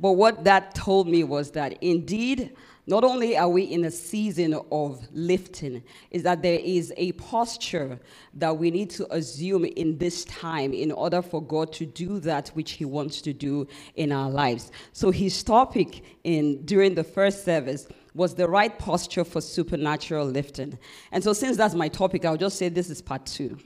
But what that told me was that indeed, not only are we in a season of lifting, is that there is a posture that we need to assume in this time in order for God to do that which He wants to do in our lives. So his topic in during the first service was the right posture for supernatural lifting. And so since that's my topic, I'll just say this is part two.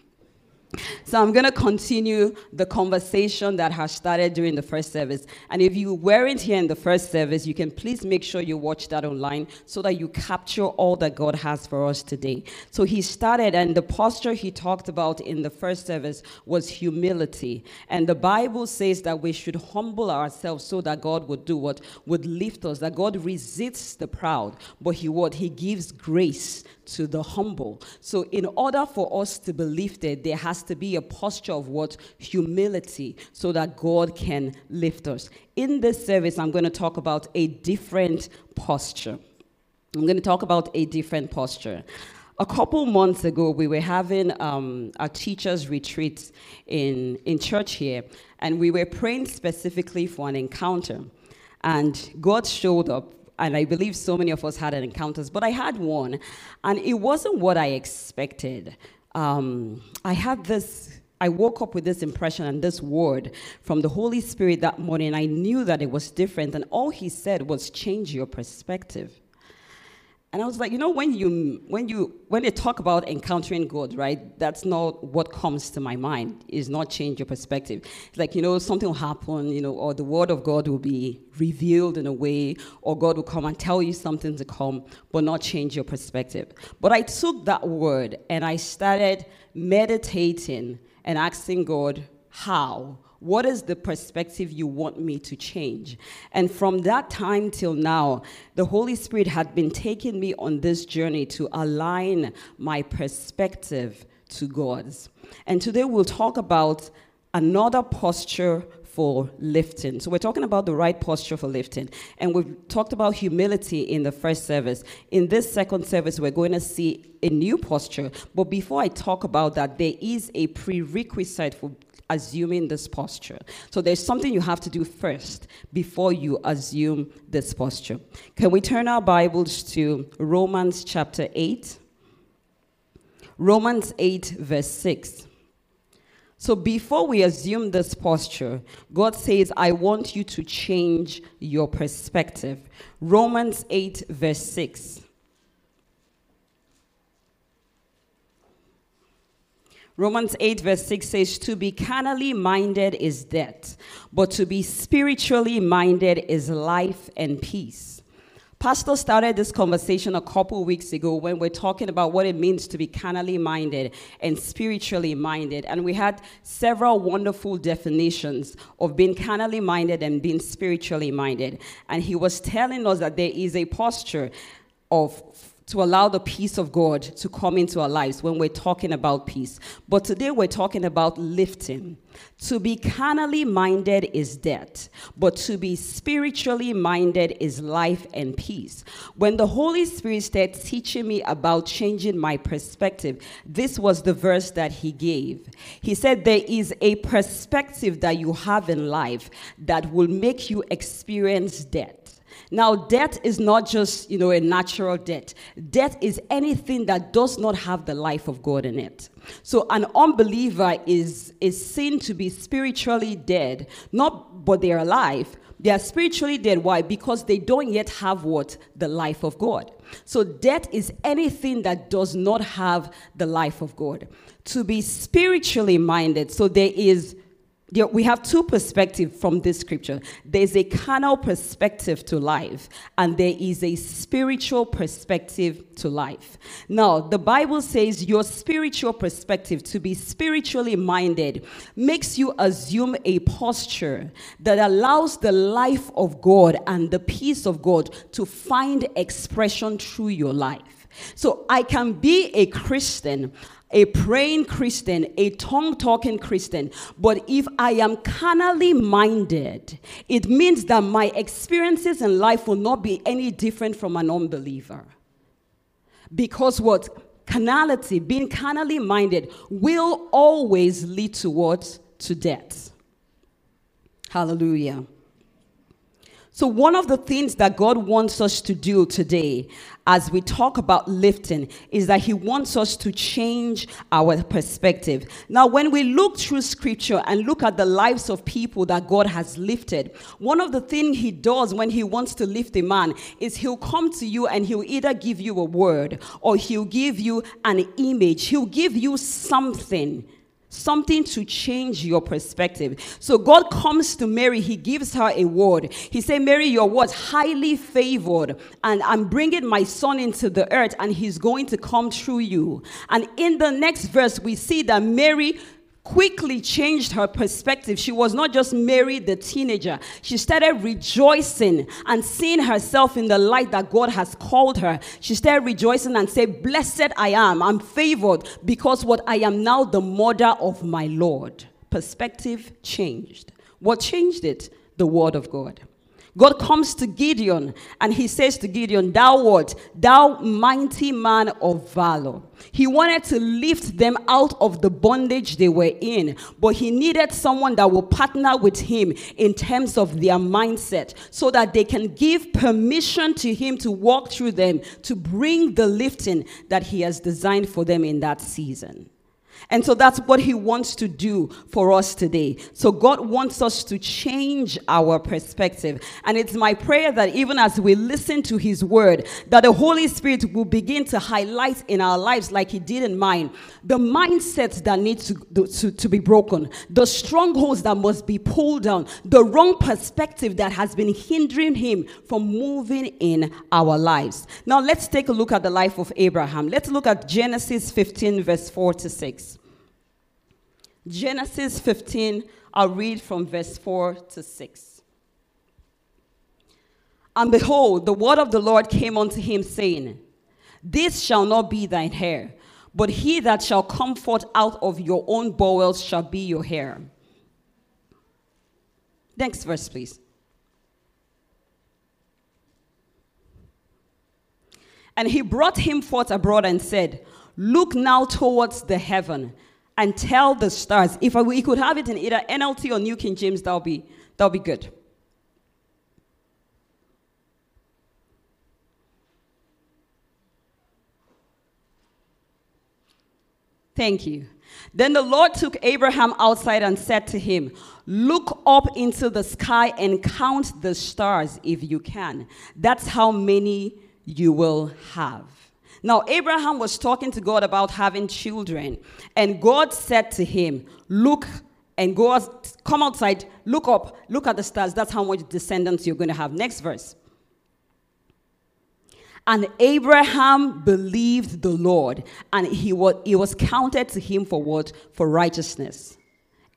So I'm going to continue the conversation that has started during the first service. And if you weren't here in the first service, you can please make sure you watch that online so that you capture all that God has for us today. So he started, and the posture he talked about in the first service was humility. And the Bible says that we should humble ourselves so that God would do what? Would lift us, that God resists the proud, but he what? He gives grace to the humble. So, in order for us to be lifted, there has to be a posture of what? Humility, so that God can lift us. In this service, I'm going to talk about a different posture. I'm going to talk about a different posture. A couple months ago, we were having um, a teachers' retreat in, in church here, and we were praying specifically for an encounter. And God showed up and I believe so many of us had encounters, but I had one, and it wasn't what I expected. Um, I had this. I woke up with this impression and this word from the Holy Spirit that morning. I knew that it was different, and all He said was, "Change your perspective." And I was like, you know, when you when you when they talk about encountering God, right? That's not what comes to my mind. Is not change your perspective. It's like you know, something will happen, you know, or the word of God will be revealed in a way, or God will come and tell you something to come, but not change your perspective. But I took that word and I started meditating and asking God how what is the perspective you want me to change? And from that time till now, the Holy Spirit had been taking me on this journey to align my perspective to God's. And today we'll talk about another posture for lifting. So we're talking about the right posture for lifting. And we've talked about humility in the first service. In this second service, we're going to see a new posture. But before I talk about that, there is a prerequisite for assuming this posture. So there's something you have to do first before you assume this posture. Can we turn our Bibles to Romans chapter 8? Romans 8, verse 6. So before we assume this posture, God says, I want you to change your perspective. Romans 8, verse 6. Romans 8, verse 6 says, To be carnally minded is death, but to be spiritually minded is life and peace. Pastor started this conversation a couple weeks ago when we're talking about what it means to be carnally minded and spiritually minded. And we had several wonderful definitions of being carnally minded and being spiritually minded. And he was telling us that there is a posture of to allow the peace of God to come into our lives when we're talking about peace. But today we're talking about lifting. To be carnally minded is death, but to be spiritually minded is life and peace. When the Holy Spirit started teaching me about changing my perspective, this was the verse that He gave. He said, There is a perspective that you have in life that will make you experience death. Now, death is not just, you know, a natural death. Death is anything that does not have the life of God in it. So an unbeliever is, is seen to be spiritually dead, not but they're alive. They are spiritually dead. Why? Because they don't yet have what? The life of God. So death is anything that does not have the life of God. To be spiritually minded, so there is we have two perspectives from this scripture. There's a carnal perspective to life, and there is a spiritual perspective to life. Now, the Bible says your spiritual perspective, to be spiritually minded, makes you assume a posture that allows the life of God and the peace of God to find expression through your life. So I can be a Christian a praying Christian, a tongue talking Christian, but if I am carnally minded, it means that my experiences in life will not be any different from an unbeliever. Because what? Carnality, being carnally minded, will always lead towards to death. Hallelujah. So, one of the things that God wants us to do today as we talk about lifting is that He wants us to change our perspective. Now, when we look through scripture and look at the lives of people that God has lifted, one of the things He does when He wants to lift a man is He'll come to you and He'll either give you a word or He'll give you an image, He'll give you something something to change your perspective. So God comes to Mary, he gives her a word. He said, Mary, you're what? Highly favored. And I'm bringing my son into the earth and he's going to come through you. And in the next verse, we see that Mary quickly changed her perspective. She was not just Mary, the teenager. She started rejoicing and seeing herself in the light that God has called her. She started rejoicing and said, Blessed I am. I'm favored because what I am now the mother of my Lord. Perspective changed. What changed it? The word of God. God comes to Gideon and he says to Gideon, Thou what? Thou mighty man of valor. He wanted to lift them out of the bondage they were in, but he needed someone that will partner with him in terms of their mindset so that they can give permission to him to walk through them to bring the lifting that he has designed for them in that season. And so that's what he wants to do for us today. So God wants us to change our perspective. And it's my prayer that even as we listen to his word, that the Holy Spirit will begin to highlight in our lives, like he did in mine, the mindsets that need to, to, to be broken, the strongholds that must be pulled down, the wrong perspective that has been hindering him from moving in our lives. Now let's take a look at the life of Abraham. Let's look at Genesis 15, verse 4 to 6. Genesis 15, I'll read from verse 4 to 6. And behold, the word of the Lord came unto him, saying, This shall not be thine heir, but he that shall come forth out of your own bowels shall be your heir. Next verse, please. And he brought him forth abroad and said, Look now towards the heaven and tell the stars. If we could have it in either NLT or New King James, that'll be, that'll be good. Thank you. Then the Lord took Abraham outside and said to him, Look up into the sky and count the stars if you can. That's how many you will have. Now, Abraham was talking to God about having children, and God said to him, Look and go out, come outside, look up, look at the stars. That's how much descendants you're going to have. Next verse. And Abraham believed the Lord, and he was, it was counted to him for what? For righteousness.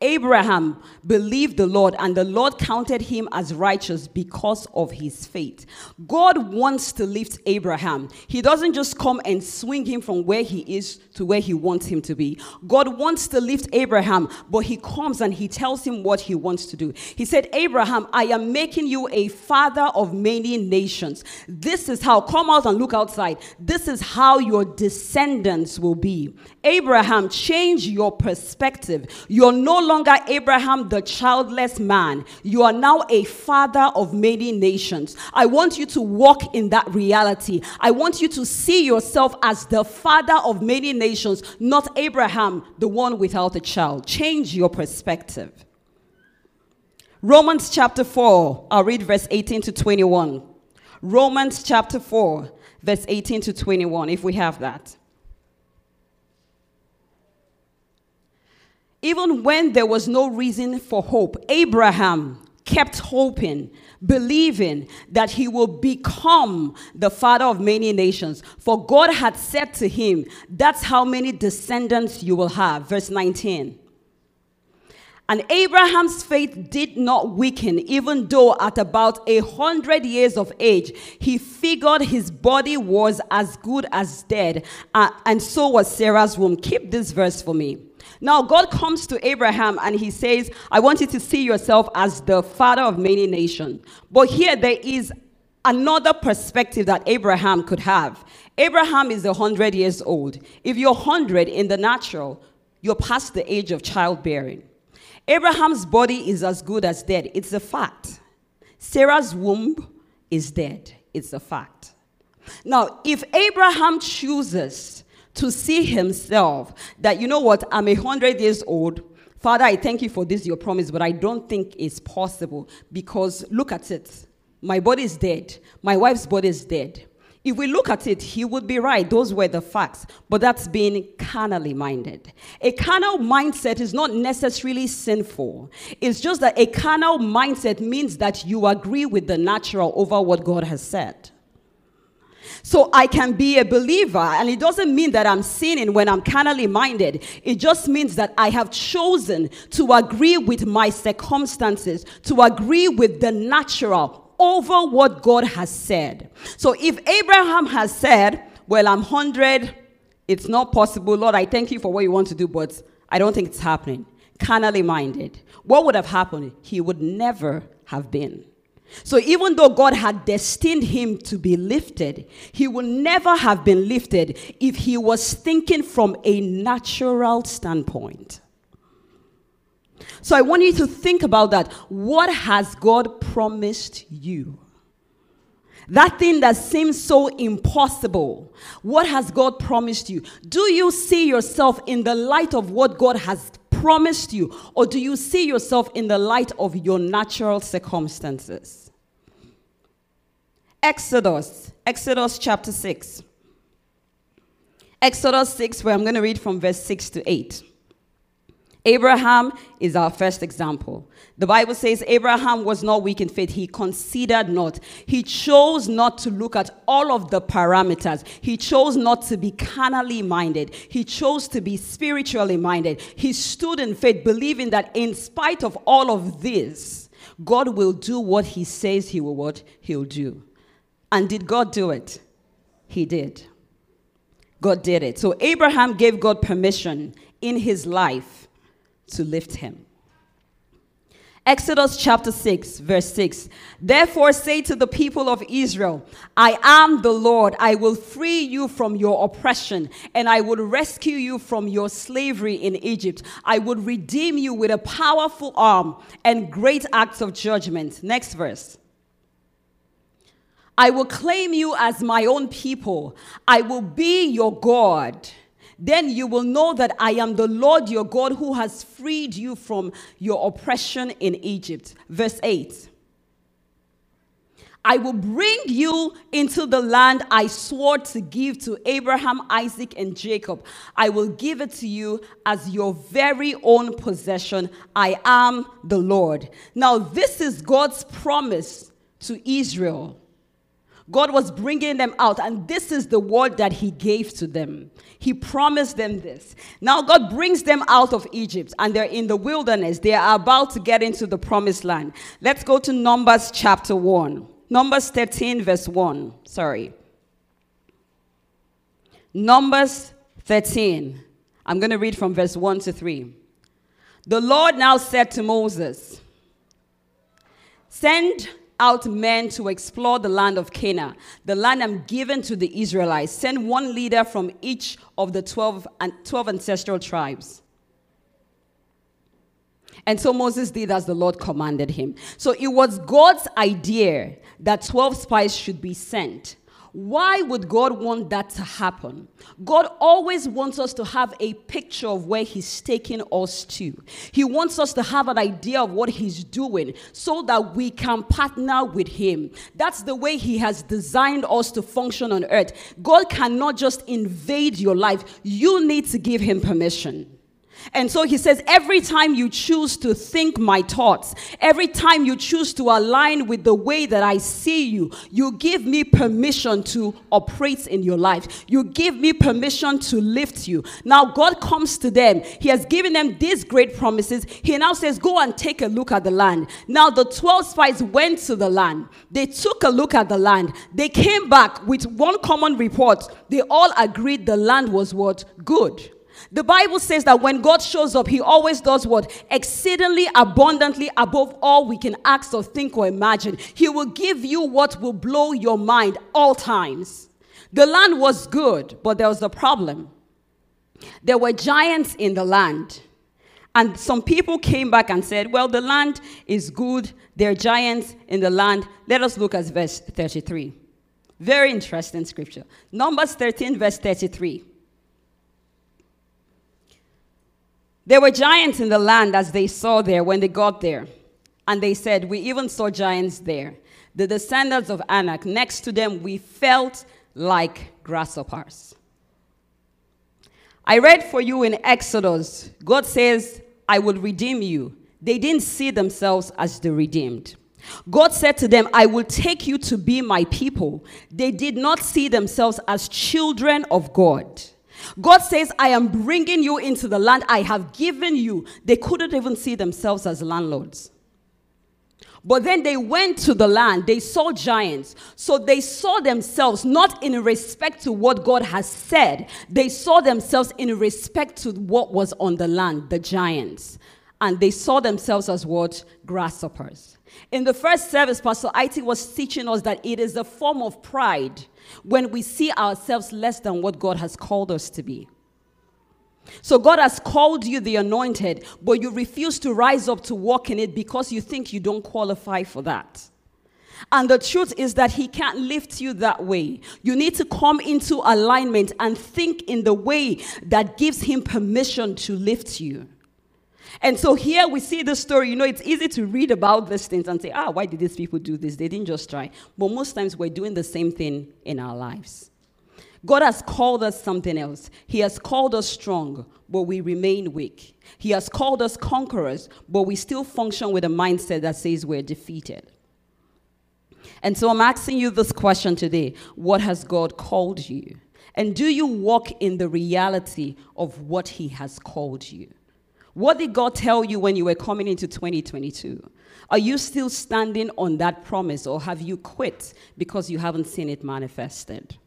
Abraham believed the Lord, and the Lord counted him as righteous because of his faith. God wants to lift Abraham. He doesn't just come and swing him from where he is to where he wants him to be. God wants to lift Abraham, but he comes and he tells him what he wants to do. He said, Abraham, I am making you a father of many nations. This is how, come out and look outside. This is how your descendants will be. Abraham, change your perspective. You're no longer Abraham, the childless man. You are now a father of many nations. I want you to walk in that reality. I want you to see yourself as the father of many nations, not Abraham, the one without a child. Change your perspective. Romans chapter 4, I'll read verse 18 to 21. Romans chapter 4, verse 18 to 21, if we have that. Even when there was no reason for hope, Abraham kept hoping, believing that he will become the father of many nations. For God had said to him, That's how many descendants you will have. Verse 19. And Abraham's faith did not weaken, even though at about a hundred years of age, he figured his body was as good as dead, uh, and so was Sarah's womb. Keep this verse for me. Now, God comes to Abraham and he says, I want you to see yourself as the father of many nations. But here there is another perspective that Abraham could have. Abraham is 100 years old. If you're 100 in the natural, you're past the age of childbearing. Abraham's body is as good as dead. It's a fact. Sarah's womb is dead. It's a fact. Now, if Abraham chooses to see himself that, you know what, I'm a hundred years old, Father, I thank you for this, your promise, but I don't think it's possible because look at it. My body is dead. My wife's body is dead. If we look at it, he would be right. Those were the facts. But that's being carnally minded. A carnal mindset is not necessarily sinful. It's just that a carnal mindset means that you agree with the natural over what God has said. So I can be a believer, and it doesn't mean that I'm sinning when I'm carnally minded. It just means that I have chosen to agree with my circumstances, to agree with the natural over what God has said. So if Abraham has said, Well, I'm 100, it's not possible. Lord, I thank you for what you want to do, but I don't think it's happening. Carnally minded. What would have happened? He would never have been. So even though God had destined him to be lifted, he would never have been lifted if he was thinking from a natural standpoint. So I want you to think about that. What has God promised you? That thing that seems so impossible, what has God promised you? Do you see yourself in the light of what God has promised you, or do you see yourself in the light of your natural circumstances? Exodus, Exodus chapter 6. Exodus 6, where I'm going to read from verse 6 to 8. Abraham is our first example. The Bible says Abraham was not weak in faith. He considered not. He chose not to look at all of the parameters. He chose not to be carnally minded. He chose to be spiritually minded. He stood in faith, believing that in spite of all of this, God will do what he says he will what he'll do. And did God do it? He did. God did it. So Abraham gave God permission in his life to lift him. Exodus chapter 6, verse 6. Therefore, say to the people of Israel, I am the Lord. I will free you from your oppression, and I will rescue you from your slavery in Egypt. I will redeem you with a powerful arm and great acts of judgment. Next verse. I will claim you as my own people. I will be your God then you will know that I am the Lord your God who has freed you from your oppression in Egypt. Verse 8. I will bring you into the land I swore to give to Abraham, Isaac, and Jacob. I will give it to you as your very own possession. I am the Lord. Now, this is God's promise to Israel. God was bringing them out, and this is the word that He gave to them. He promised them this. Now, God brings them out of Egypt, and they're in the wilderness. They are about to get into the promised land. Let's go to Numbers chapter 1. Numbers 13, verse 1. Sorry. Numbers 13. I'm going to read from verse 1 to 3. The Lord now said to Moses, Send out men to explore the land of Canaan, the land I'm given to the Israelites. Send one leader from each of the 12, 12 ancestral tribes. And so Moses did as the Lord commanded him. So it was God's idea that 12 spies should be sent. Why would God want that to happen? God always wants us to have a picture of where He's taking us to. He wants us to have an idea of what He's doing so that we can partner with Him. That's the way He has designed us to function on earth. God cannot just invade your life, you need to give Him permission. And so he says, every time you choose to think my thoughts, every time you choose to align with the way that I see you, you give me permission to operate in your life. You give me permission to lift you. Now, God comes to them. He has given them these great promises. He now says, Go and take a look at the land. Now, the 12 spies went to the land. They took a look at the land. They came back with one common report. They all agreed the land was what? Good. The Bible says that when God shows up, He always does what? Exceedingly abundantly above all we can ask or think or imagine. He will give you what will blow your mind all times. The land was good, but there was a problem. There were giants in the land. And some people came back and said, Well, the land is good. There are giants in the land. Let us look at verse 33. Very interesting scripture. Numbers 13, verse 33. There were giants in the land as they saw there when they got there. And they said, We even saw giants there. The descendants of Anak, next to them, we felt like grasshoppers. I read for you in Exodus, God says, I will redeem you. They didn't see themselves as the redeemed. God said to them, I will take you to be my people. They did not see themselves as children of God. God says, I am bringing you into the land I have given you. They couldn't even see themselves as landlords. But then they went to the land, they saw giants. So they saw themselves not in respect to what God has said, they saw themselves in respect to what was on the land, the giants. And they saw themselves as what? Grasshoppers. In the first service, Pastor It was teaching us that it is a form of pride when we see ourselves less than what God has called us to be. So God has called you the anointed, but you refuse to rise up to walk in it because you think you don't qualify for that. And the truth is that He can't lift you that way. You need to come into alignment and think in the way that gives Him permission to lift you. And so here we see the story. You know, it's easy to read about these things and say, ah, why did these people do this? They didn't just try. But most times we're doing the same thing in our lives. God has called us something else. He has called us strong, but we remain weak. He has called us conquerors, but we still function with a mindset that says we're defeated. And so I'm asking you this question today What has God called you? And do you walk in the reality of what He has called you? What did God tell you when you were coming into 2022? Are you still standing on that promise or have you quit because you haven't seen it manifested?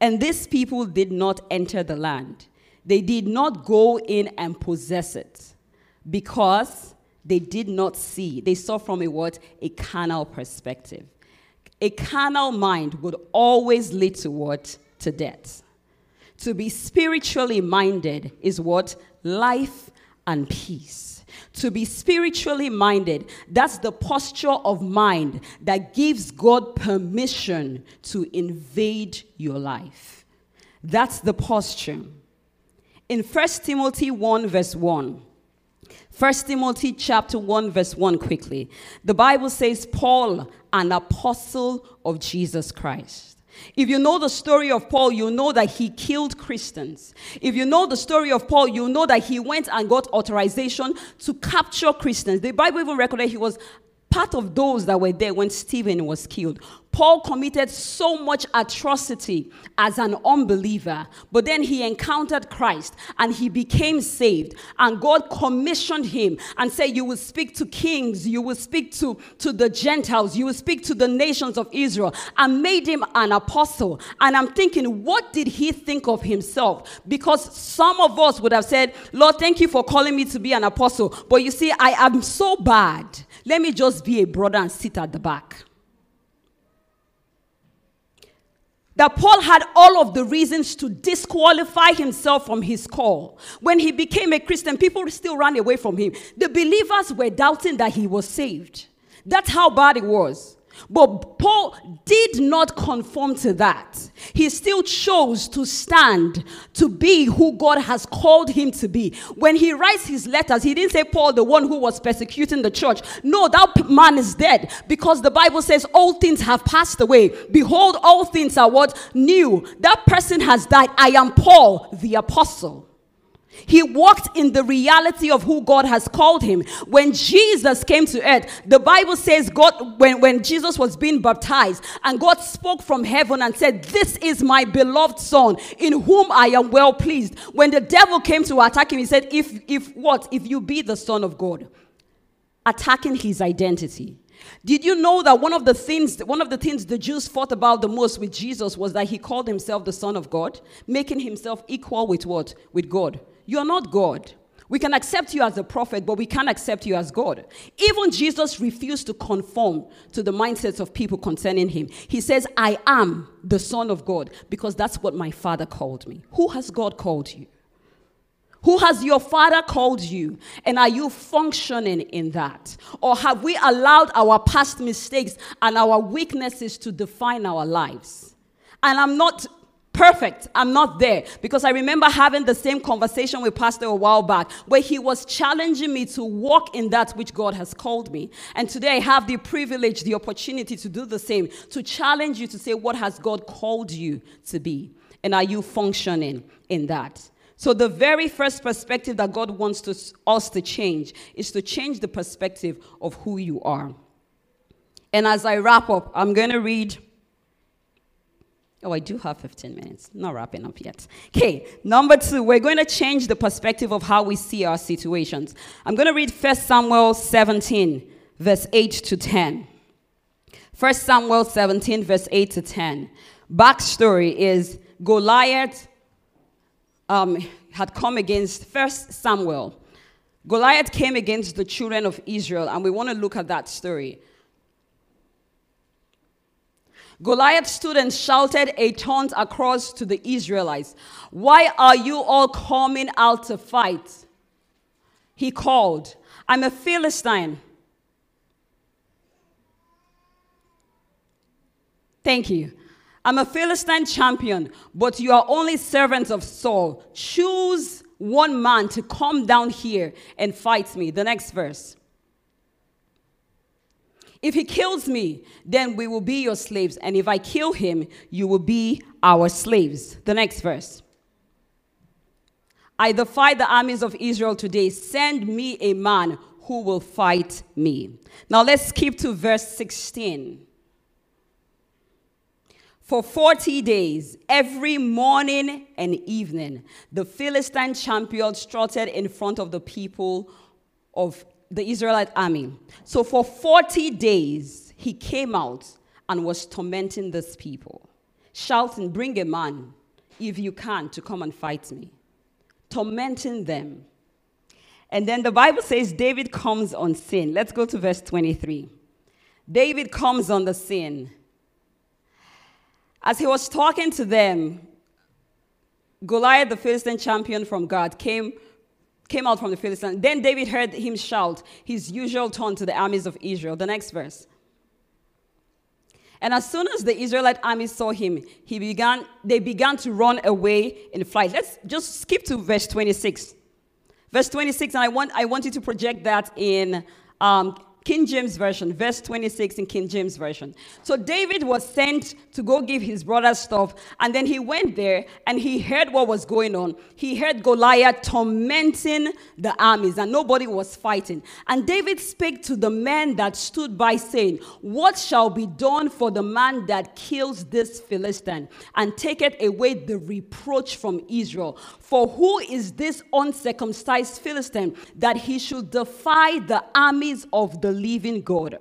And these people did not enter the land. They did not go in and possess it because they did not see. They saw from a what? A carnal perspective. A carnal mind would always lead to what? To death. To be spiritually minded is what? Life and peace. To be spiritually minded, that's the posture of mind that gives God permission to invade your life. That's the posture. In 1 Timothy 1, verse 1, 1 Timothy chapter 1 verse 1 quickly. The Bible says Paul an apostle of Jesus Christ. If you know the story of Paul, you know that he killed Christians. If you know the story of Paul, you know that he went and got authorization to capture Christians. The Bible even recorded he was part of those that were there when Stephen was killed. Paul committed so much atrocity as an unbeliever, but then he encountered Christ and he became saved. And God commissioned him and said, You will speak to kings, you will speak to, to the Gentiles, you will speak to the nations of Israel, and made him an apostle. And I'm thinking, what did he think of himself? Because some of us would have said, Lord, thank you for calling me to be an apostle. But you see, I am so bad. Let me just be a brother and sit at the back. That Paul had all of the reasons to disqualify himself from his call. When he became a Christian, people still ran away from him. The believers were doubting that he was saved. That's how bad it was. But Paul did not conform to that. He still chose to stand to be who God has called him to be. When he writes his letters, he didn't say Paul, the one who was persecuting the church. No, that man is dead because the Bible says all things have passed away. Behold, all things are what? New. That person has died. I am Paul, the apostle. He walked in the reality of who God has called him. When Jesus came to earth, the Bible says God when, when Jesus was being baptized and God spoke from heaven and said, "This is my beloved son in whom I am well pleased." When the devil came to attack him, he said, "If if what? If you be the son of God." Attacking his identity. Did you know that one of the things one of the things the Jews fought about the most with Jesus was that he called himself the son of God, making himself equal with what? With God. You're not God. We can accept you as a prophet, but we can't accept you as God. Even Jesus refused to conform to the mindsets of people concerning him. He says, I am the Son of God because that's what my Father called me. Who has God called you? Who has your Father called you? And are you functioning in that? Or have we allowed our past mistakes and our weaknesses to define our lives? And I'm not perfect. I'm not there. Because I remember having the same conversation with Pastor a while back where he was challenging me to walk in that which God has called me. And today I have the privilege, the opportunity to do the same, to challenge you to say, What has God called you to be? And are you functioning in that? So, the very first perspective that God wants to, us to change is to change the perspective of who you are. And as I wrap up, I'm going to read Oh, I do have 15 minutes. Not wrapping up yet. Okay, number two, we're going to change the perspective of how we see our situations. I'm going to read 1 Samuel 17, verse 8 to 10. 1 Samuel 17, verse 8 to 10. Backstory is Goliath um, had come against 1 Samuel. Goliath came against the children of Israel, and we want to look at that story. Goliath stood and shouted a taunt across to the Israelites. Why are you all coming out to fight? He called, I'm a Philistine. Thank you. I'm a Philistine champion, but you are only servants of Saul. Choose one man to come down here and fight me. The next verse. If he kills me, then we will be your slaves. And if I kill him, you will be our slaves. The next verse. I defy the armies of Israel today. Send me a man who will fight me. Now let's skip to verse 16. For 40 days, every morning and evening, the Philistine champion strutted in front of the people of the Israelite army. So for 40 days, he came out and was tormenting these people, shouting, Bring a man, if you can, to come and fight me. Tormenting them. And then the Bible says David comes on scene. Let's go to verse 23. David comes on the scene. As he was talking to them, Goliath, the Philistine champion from God, came came out from the Philistines. Then David heard him shout his usual tone to the armies of Israel. The next verse. And as soon as the Israelite army saw him, he began, they began to run away in flight. Let's just skip to verse 26. Verse 26, and I want, I want you to project that in um, King James Version, verse 26 in King James Version. So David was sent to go give his brother stuff, and then he went there and he heard what was going on. He heard Goliath tormenting the armies, and nobody was fighting. And David spake to the men that stood by, saying, What shall be done for the man that kills this Philistine and taketh away the reproach from Israel? For who is this uncircumcised Philistine that he should defy the armies of the living God?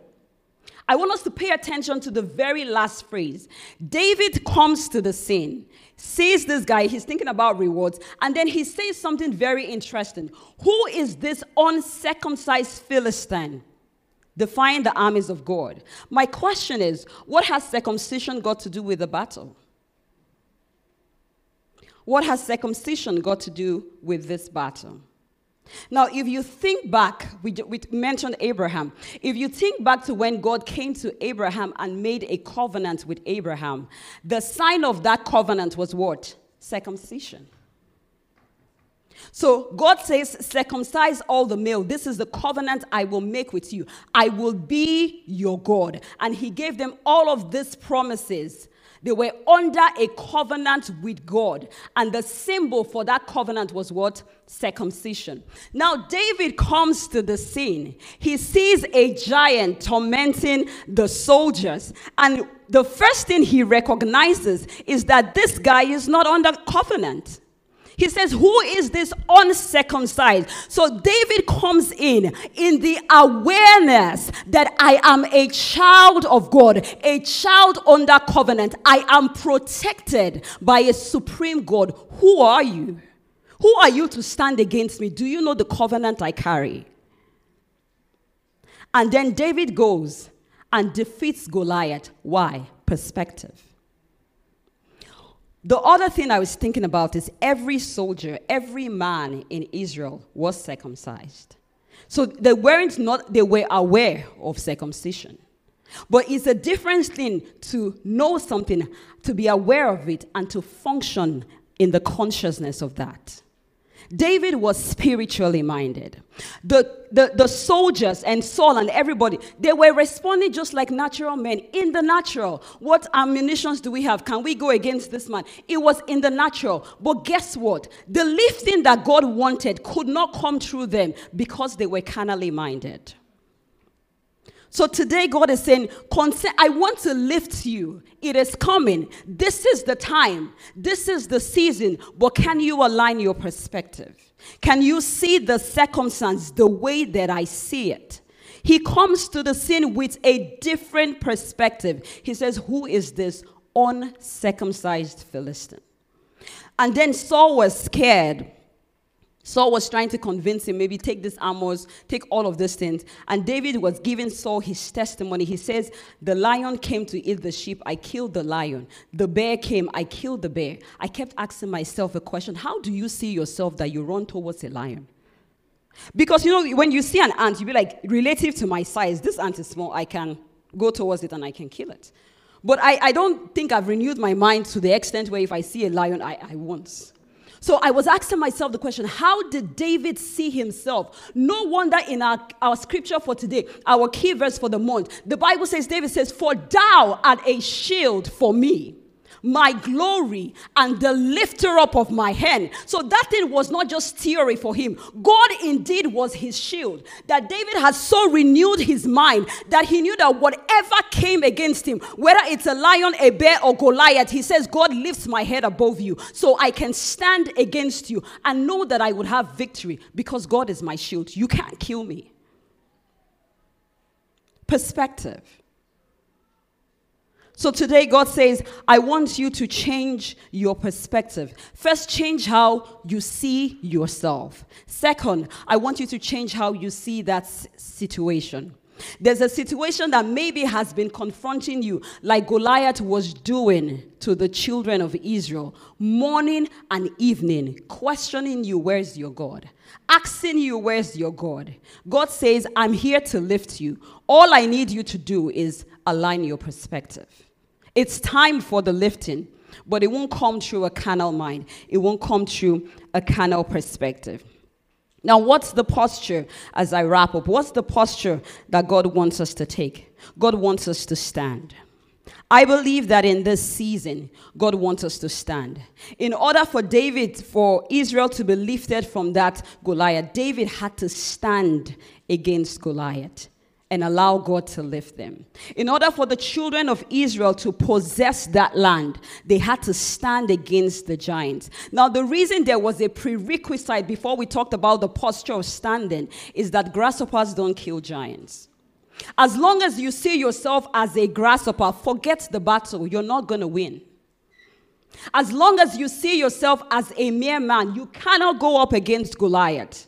I want us to pay attention to the very last phrase. David comes to the scene, sees this guy, he's thinking about rewards, and then he says something very interesting. Who is this uncircumcised Philistine? Defying the armies of God. My question is what has circumcision got to do with the battle? What has circumcision got to do with this battle? Now, if you think back, we, we, mentioned Abraham. If you think back to when God came to Abraham and made a covenant with Abraham, the sign of that covenant was what? Circumcision. So God says, circumcise all the male. This is the covenant I will make with you. I will be your God. And he gave them all of these promises. They were under a covenant with God. And the symbol for that covenant was what? Circumcision. Now, David comes to the scene. He sees a giant tormenting the soldiers. And the first thing he recognizes is that this guy is not under covenant. He says, Who is this uncircumcised? So David comes in in the awareness that I am a child of God, a child under covenant. I am protected by a supreme God. Who are you? Who are you to stand against me? Do you know the covenant I carry? And then David goes and defeats Goliath. Why? Perspective. The other thing I was thinking about is every soldier, every man in Israel was circumcised. So they weren't not they were aware of circumcision. But it's a different thing to know something, to be aware of it, and to function in the consciousness of that. David was spiritually minded. The, the, the soldiers and Saul and everybody, they were responding just like natural men. In the natural, what ammunitions do we have? Can we go against this man? It was in the natural. But guess what? The lifting that God wanted could not come through them because they were carnally minded. So today, God is saying, I want to lift you. It is coming. This is the time. This is the season. But can you align your perspective? Can you see the circumstance the way that I see it? He comes to the scene with a different perspective. He says, Who is this uncircumcised Philistine? And then Saul was scared Saul was trying to convince him, maybe take these armors, take all of these things. And David was giving Saul his testimony. He says, The lion came to eat the sheep, I killed the lion. The bear came, I killed the bear. I kept asking myself a question How do you see yourself that you run towards a lion? Because you know, when you see an ant, you be like, relative to my size, this ant is small, I can go towards it and I can kill it. But I, I don't think I've renewed my mind to the extent where if I see a lion, I, I won't. So I was asking myself the question how did David see himself? No wonder in our, our scripture for today, our key verse for the month, the Bible says, David says, For thou art a shield for me my glory and the lifter up of my hand. So that thing was not just theory for him. God indeed was his shield. That David has so renewed his mind that he knew that whatever came against him, whether it's a lion, a bear, or Goliath, he says, God lifts my head above you so I can stand against you and know that I would have victory because God is my shield. You can't kill me. Perspective. So today, God says, I want you to change your perspective. First, change how you see yourself. Second, I want you to change how you see that situation. There's a situation that maybe has been confronting you, like Goliath was doing to the children of Israel, morning and evening, questioning you, Where's your God? Asking you, Where's your God? God says, I'm here to lift you. All I need you to do is align your perspective. It's time for the lifting, but it won't come through a carnal mind. It won't come through a carnal perspective. Now, what's the posture as I wrap up? What's the posture that God wants us to take? God wants us to stand. I believe that in this season, God wants us to stand. In order for David, for Israel to be lifted from that Goliath, David had to stand against Goliath and allow God to lift them. In order for the children of Israel to possess that land, they had to stand against the giants. Now, the reason there was a prerequisite before we talked about the posture of standing is that grasshoppers don't kill giants. As long as you see yourself as a grasshopper, forget the battle. You're not going to win. As long as you see yourself as a mere man, you cannot go up against Goliath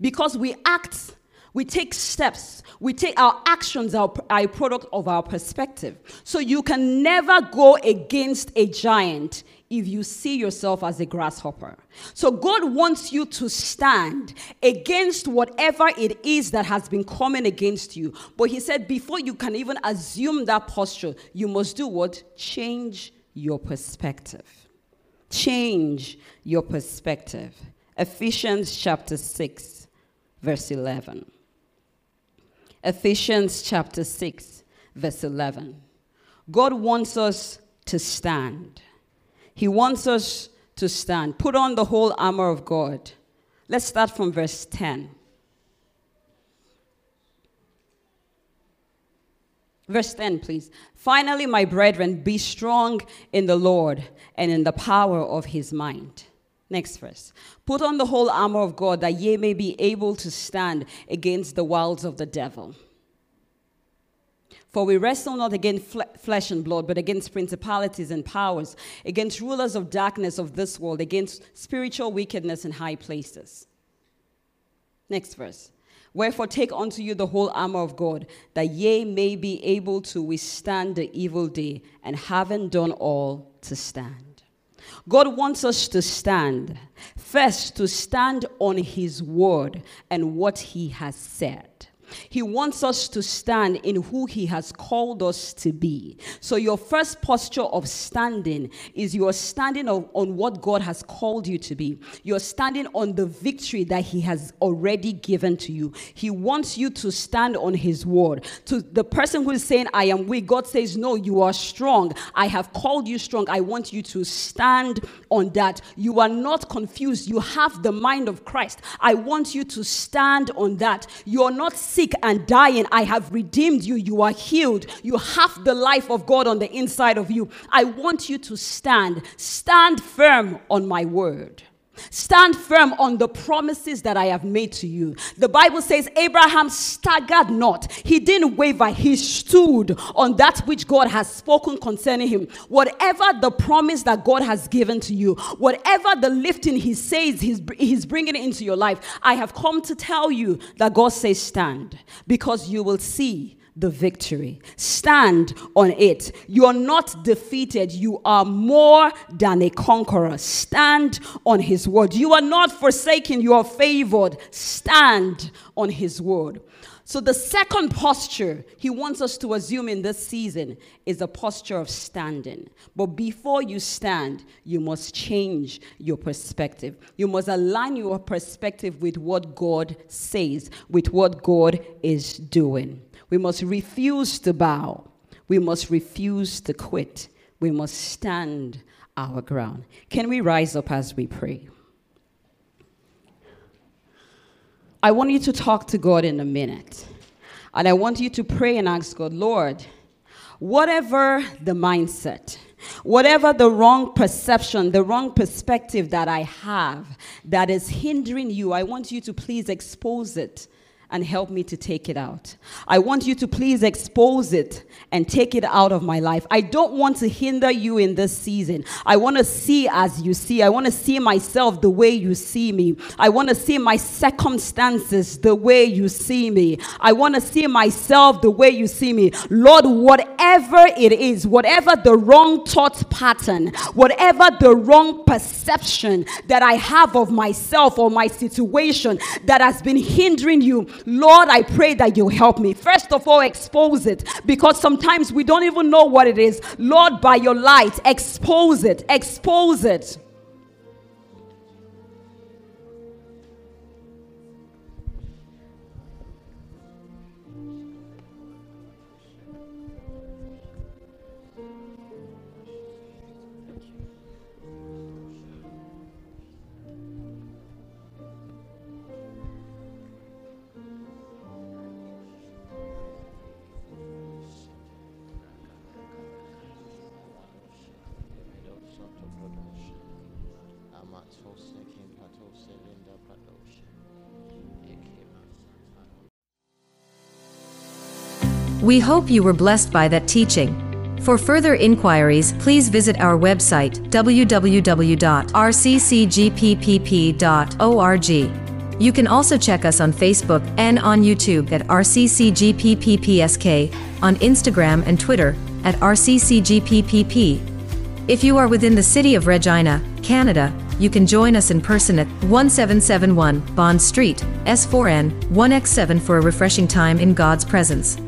because we act we take steps. We take our actions are, a product of our perspective. So you can never go against a giant if you see yourself as a grasshopper. So God wants you to stand against whatever it is that has been coming against you. But He said, before you can even assume that posture, you must do what? Change your perspective. Change your perspective. Ephesians chapter 6, verse 11. Ephesians chapter 6, verse 11. God wants us to stand. He wants us to stand. Put on the whole armor of God. Let's start from verse 10. Verse 10, please. Finally, my brethren, be strong in the Lord and in the power of his mind. Next verse. Put on the whole armor of God that ye may be able to stand against the wiles of the devil. For we wrestle not against flesh and blood, but against principalities and powers, against rulers of darkness of this world, against spiritual wickedness in high places. Next verse. Wherefore, take unto you the whole armor of God, that ye may be able to withstand the evil day, and having done all, to stand. God wants us to stand. First, to stand on His word and what He has said. He wants us to stand in who He has called us to be. So, your first posture of standing is you're standing on, on, what God has called you to be. You're standing on the victory that He has already given to you. He wants you to stand on His word. To the person who is saying, I am weak, God says, No, you are strong. I have called you strong. I want you to stand on that. You are not confused. You have the mind of Christ. I want you to stand on that. You're not sick and dying, I have redeemed you. You are healed. You have the life of God on the inside of you. I want you to stand. Stand firm on my word. Stand firm on the promises that I have made to you. The Bible says Abraham staggered not. He didn't waver. He stood on that which God has spoken concerning him. Whatever the promise that God has given to you, whatever the lifting he says he's, he's bringing into your life, I have come to tell you that God says stand because you will see the victory. Stand on it. You are not defeated. You are more than a conqueror. Stand on his word. You are not forsaken. You are favored. Stand on his word. So, the second posture he wants us to assume in this season is a posture of standing. But before you stand, you must change your perspective. You must align your perspective with what God says, with what God is doing. We must refuse to bow. We must refuse to quit. We must stand our ground. Can we rise up as we pray? I want you to talk to God in a minute. And I want you to pray and ask God, Lord, whatever the mindset, whatever the wrong perception, the wrong perspective that I have that is hindering you, I want you to please expose it and help me to take it out. I want you to please expose it and take it out of my life. I don't want to hinder you in this season. I want to see as you see. I want to see myself the way you see me. I want to see my circumstances the way you see me. I want to see myself the way you see me. Lord, whatever it is, whatever the wrong thought pattern, whatever the wrong perception that I have of myself or my situation that has been hindering you, Lord, I pray that you help me. First of all, expose it because sometimes we don't even know what it is. Lord, by your light, expose it, expose it. We hope you were blessed by that teaching. For further inquiries, please visit our website www.rccgppp.org. You can also check us on Facebook and on YouTube at RCCGPPPSK, on Instagram and Twitter at RCCGPPP. If you are within the city of Regina, Canada, you can join us in person at 1771 Bond Street, S4N, 1X7 for a refreshing time in God's presence.